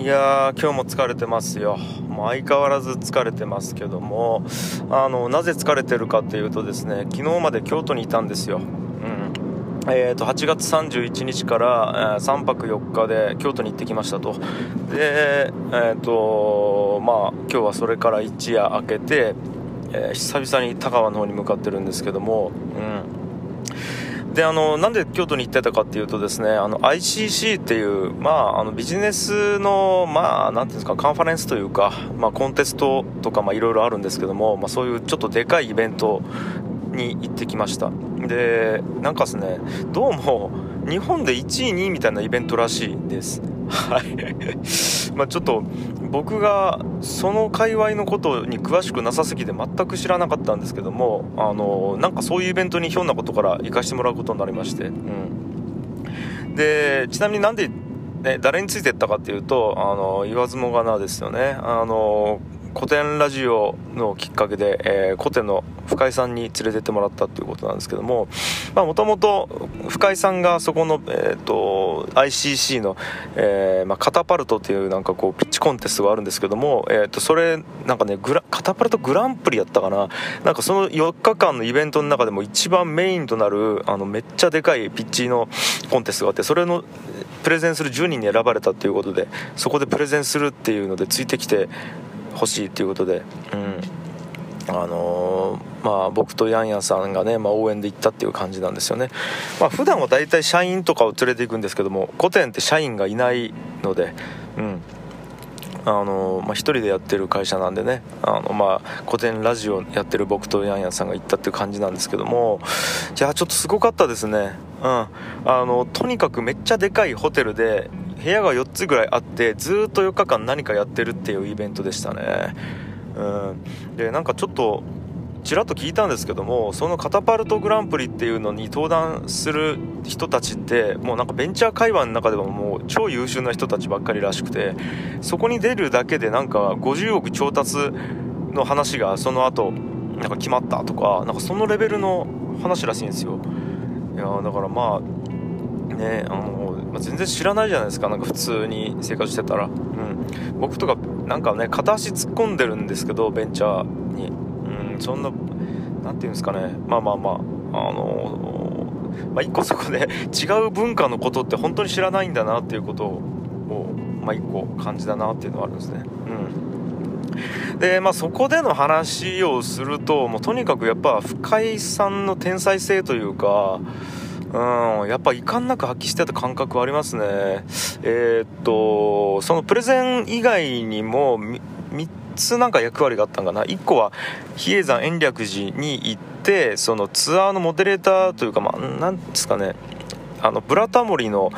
いやー今日も疲れてますよ。もう相変わらず疲れてますけども。あのなぜ疲れてるかっていうとですね昨日まで京都にいたんですよ、うん。えー、と8月31日から、えー3泊4日で京都に行ってきましたと。でえっ、とまあ今日はそれから一夜明けて、えー久々に田川の方に向かってるんですけども。うん。であのなんで京都に行ってたかっていうとですねあの ICC っていう、まあ、あのビジネスの、まあ、なんていうんですかカンファレンスというか、まあ、コンテストとかまあいろいろあるんですけども、まあ、そういうちょっとでかいイベントに行ってきました。でなんかですねどうも日本で1位2位みたいなイベントらしいです。はい。まあちょっと僕がその界隈のことに詳しくなさすぎて全く知らなかったんですけどもあのなんかそういうイベントにひょんなことから行かしてもらうことになりまして、うん、でちなみになんで、ね、誰についてったかっていうとあの言わずもがなですよね。あの古典ラジオのきっかけで、えー古典の深井さんに連れてってもらったっていうことなんですけどももともと深井さんがそこの、えー、と ICC の、えーまあ、カタパルトっていうなんかこうピッチコンテストがあるんですけども、えー、とそれなんかねカタパルトグランプリやったかな？なんかその4日間のイベントの中でも一番メインとなるあのめっちゃでかいピッチのコンテストがあってそれのプレゼンする10人に選ばれたっていうことでそこでプレゼンするっていうのでついてきてほしいっていうことで、うん、あのーまあ僕とヤンヤンさんがね、まあ、応援で行ったっていう感じなんですよね。まあ普段は大体社員とかを連れて行くんですけども古典って社員がいないので、うん。あのまあ、一人でやってる会社なんでね。あの、まあ、古典ラジオやってる僕とヤンヤンさんが行ったっていう感じなんですけども。いやちょっとすごかったですね、うん、あのとにかくめっちゃでかいホテルで部屋が4つぐらいあってずっと4日間何かやってるっていうイベントでしたね、うん、でなんかちょっとちらっと聞いたんですけどもそのカタパルトグランプリっていうのに登壇する人たちってもうなんかベンチャー会話の中ではもう超優秀な人たちばっかりらしくてそこに出るだけでなんか50億調達の話がその後なんか決まったとかなんかそのレベルの話らしいんですよ。いやだからまあねあの、まあ全然知らないじゃないですかなんか普通に生活してたら、うん、僕とかなんかね片足突っ込んでるんですけどベンチャーに、うん、そんななんていうんですかね。まあまあまああのまあ一個そこで違う文化のことって本当に知らないんだなっていうことをまあ一個感じだなっていうのはあるんですね。うん。でまあそこでの話をするともうとにかくやっぱ深井さんの天才性というかうん、やっぱ遺憾なく発揮してた感覚はありますね。えーっと、そのプレゼン以外にもみ3つなんか役割があったんかな。1個は比叡山延暦寺に行って、そのツアーのモデレーターというか、まあ、なんですかね、あの、ブラタモリの、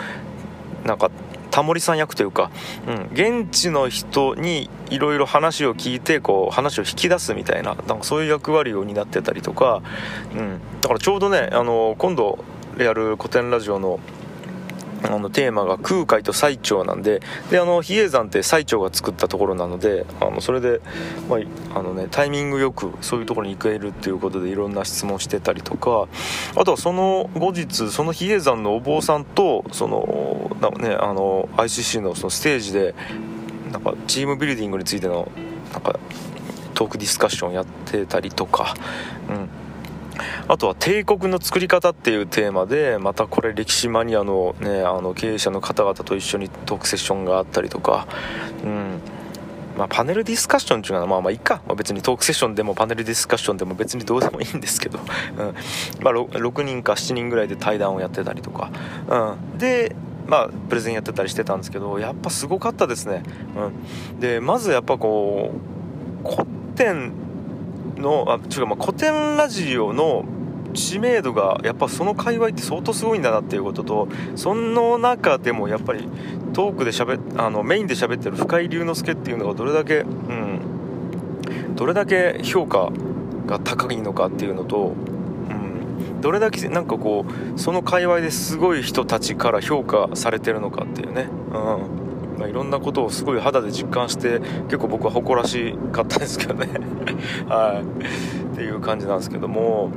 なんか、タモリさん役というか、うん、現地の人にいろいろ話を聞いてこう話を引き出すみたいななんかそういう役割を担ってたりとか、うん、だからちょうどねあの今度やる古典ラジオのあのテーマが空海と最澄なんでであの比叡山って最澄が作ったところなのであのそれで、まああのね、タイミングよくそういうところに行けるっていうことでいろんな質問してたりとかあとはその後日その比叡山のお坊さんとその、ね、あの ICC のそのステージでなんかチームビルディングについてのなんかトークディスカッションやってたりとか、うん、あとは帝国の作り方っていうテーマでまたこれ歴史マニアの,、ね、あの経営者の方々と一緒にトークセッションがあったりとか、うん。まあ、パネルディスカッションっていうのはまあまあいいか、まあ、別にトークセッションでもパネルディスカッションでも別にどうでもいいんですけど、うん。まあ、6, 人か7人ぐらいで対談をやってたりとか、うん、でまあ、プレゼンやってたりしてたんですけどやっぱすごかったですね、うん、でまずやっぱこう古典のあ違う、まあ、古典ラジオの知名度がやっぱその界隈って相当すごいんだなっていうこととその中でもやっぱりトークで喋あのメインで喋ってる深井龍之介っていうのがどれだけ、うん、どれだけ評価が高いのかっていうのと、うん、どれだけなんかこうその界隈ですごい人たちから評価されてるのかっていうね、うん。まあ、いろんなことをすごい肌で実感して結構僕は誇らしかったですけどね。はい。っていう感じなんですけども。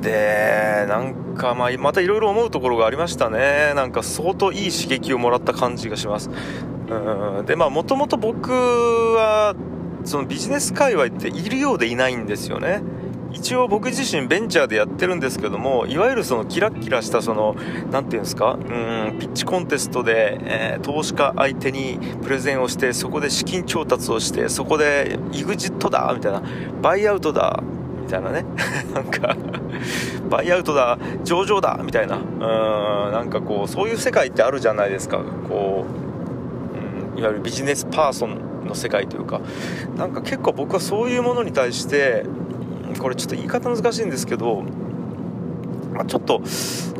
でなんかまあまたいろいろ思うところがありましたね。なんか相当いい刺激をもらった感じがします。うん。でまあもともと僕はそのビジネス界隈っているようでいないんですよね。一応僕自身ベンチャーでやってるんですけどもいわゆるそのキラッキラしたその何て言うんですかうんピッチコンテストで、えー、投資家相手にプレゼンをしてそこで資金調達をしてそこで EXIT だみたいなバイアウトだみたいなね。なんかバイアウトだ上場だみたいな。うんなんかこうそういう世界ってあるじゃないですか。こう、うん、いわゆるビジネスパーソンの世界というか。なんか結構僕はそういうものに対してこれちょっと言い方難しいんですけど、まあ、ちょっと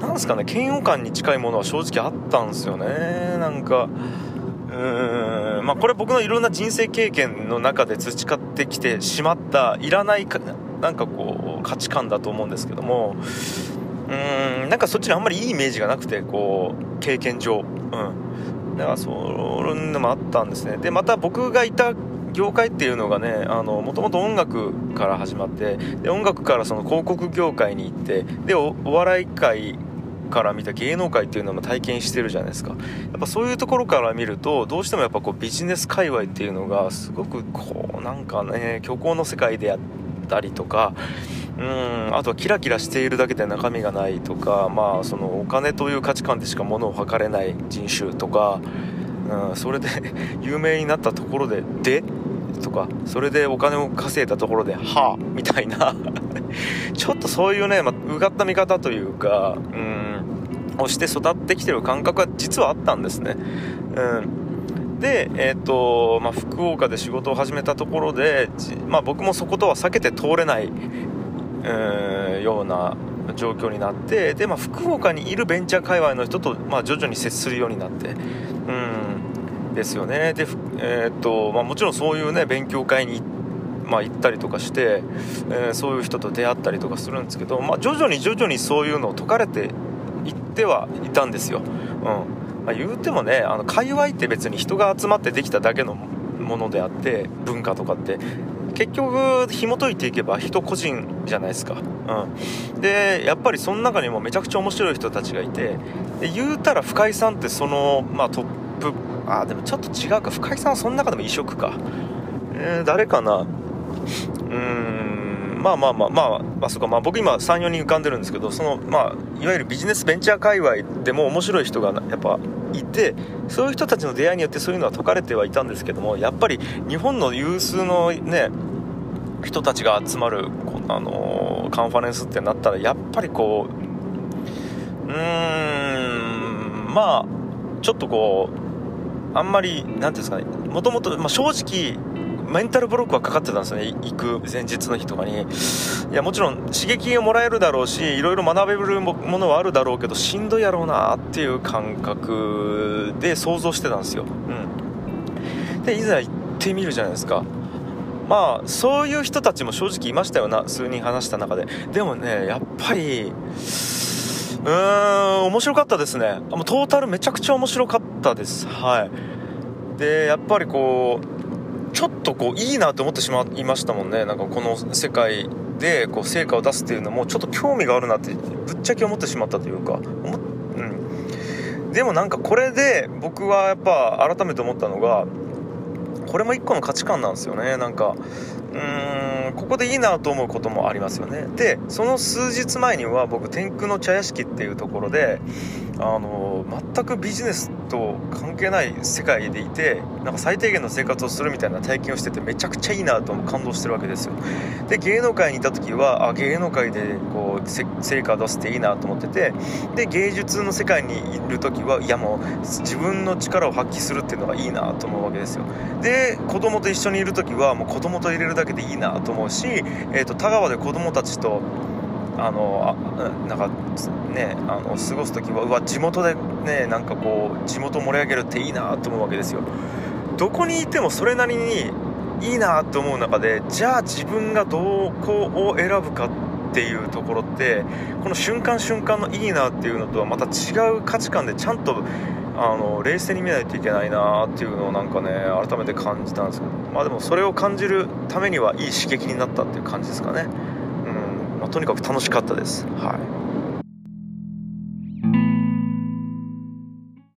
なんですかね嫌悪感に近いものは正直あったんですよね。なんかうーんまあこれ僕のいろんな人生経験の中で培ってきてしまったいらないかなんかこう価値観だと思うんですけどもうーんなんかそっちにあんまりいいイメージがなくてこう経験上。うん。だからそういうのもあったんですね。でまた僕がいた業界っていうのがねもともと音楽から始まってで音楽からその広告業界に行ってでお笑い界から見た芸能界っていうのも体験してるじゃないですかやっぱそういうところから見るとどうしてもやっぱこうビジネス界隈っていうのがすごくこうなんかね虚構の世界であったりとかうんあとはキラキラしているだけで中身がないとかまあそのお金という価値観でしか物を測れない人種とかうん、それで 有名になったところで「で?」とか。それでお金を稼いだところで「はあ」みたいな。ちょっとそういうね、まあ、うがった見方というかうんをして育ってきてる感覚は実はあったんですね。うん。で、えーとまあ、福岡で仕事を始めたところで、まあ、僕もそことは避けて通れない、えー、ような状況になってで、まあ、福岡にいるベンチャー界隈の人と、まあ、徐々に接するようになって、うん。ですよね。で、えー、っとまあ、もちろんそういうね勉強会にまあ、行ったりとかして、えー、そういう人と出会ったりとかするんですけど、まあ、徐々に徐々にそういうのを解かれていってはいたんですよ、うん。まあ、言うてもねあの界隈って別に人が集まってできただけのものであって文化とかって。結局紐解いていけば人個人じゃないですか、うん、でやっぱりその中にもめちゃくちゃ面白い人たちがいてで言うたら深井さんってその、まあ、トップあでもちょっと違うか。深井さんはその中でも異色か、えー、誰かな。うーん。まあまあまあまあ、まあ、そうか。まあ僕今34人浮かんでるんですけどそのまあいわゆるビジネスベンチャー界隈でも面白い人がやっぱいてそういう人たちの出会いによってそういうのは解かれてはいたんですけどもやっぱり日本の有数のね人たちが集まるあのカンファレンスってなったらやっぱりこううーん。まあちょっとこうあんまり何ていうんですかねもともと正直メンタルブロックはかかってたんですよね。行く前日の日とかに。いやもちろん刺激をもらえるだろうしいろいろ学べるものはあるだろうけどしんどいやろうなっていう感覚で想像してたんですよ、うん、でいざ行ってみるじゃないですか。まあそういう人たちも正直いましたよな数人話した中で。でもねやっぱりうーん面白かったですね。もうトータルめちゃくちゃ面白かったです。はい。でやっぱりこうちょっとこういいなと思ってしまいましたもんね。なんかこの世界でこう成果を出すっていうのもちょっと興味があるなってぶっちゃけ思ってしまったというか。うん、でもなんかこれで僕はやっぱ改めて思ったのがこれも一個の価値観なんですよね。なんかうーんここでいいなと思うこともありますよね。でその数日前には僕天空の茶屋敷っていうところであの全くビジネスと関係ない世界でいてなんか最低限の生活をするみたいな体験をしててめちゃくちゃいいなと感動してるわけですよ。で芸能界にいた時はあ芸能界でこう成果を出すっていいなと思っててで芸術の世界にいる時はいやもう自分の力を発揮するっていうのがいいなと思うわけですよ。で子供と一緒にいる時はもう子供と入れるだけでいいなと思うし、えーと、と田川で子供たちとあのなんかねあの過ごす時はうわ地元でねなんかこう地元盛り上げるっていいなと思うわけですよどこにいてもそれなりにいいなと思う中でじゃあ自分がどこを選ぶかっていうところってこの瞬間瞬間のいいなっていうのとはまた違う価値観でちゃんとあの冷静に見ないといけないなっていうのをなんかね改めて感じたんですけどまあでもそれを感じるためにはいい刺激になったっていう感じですかね。とにかく楽しかったです。はい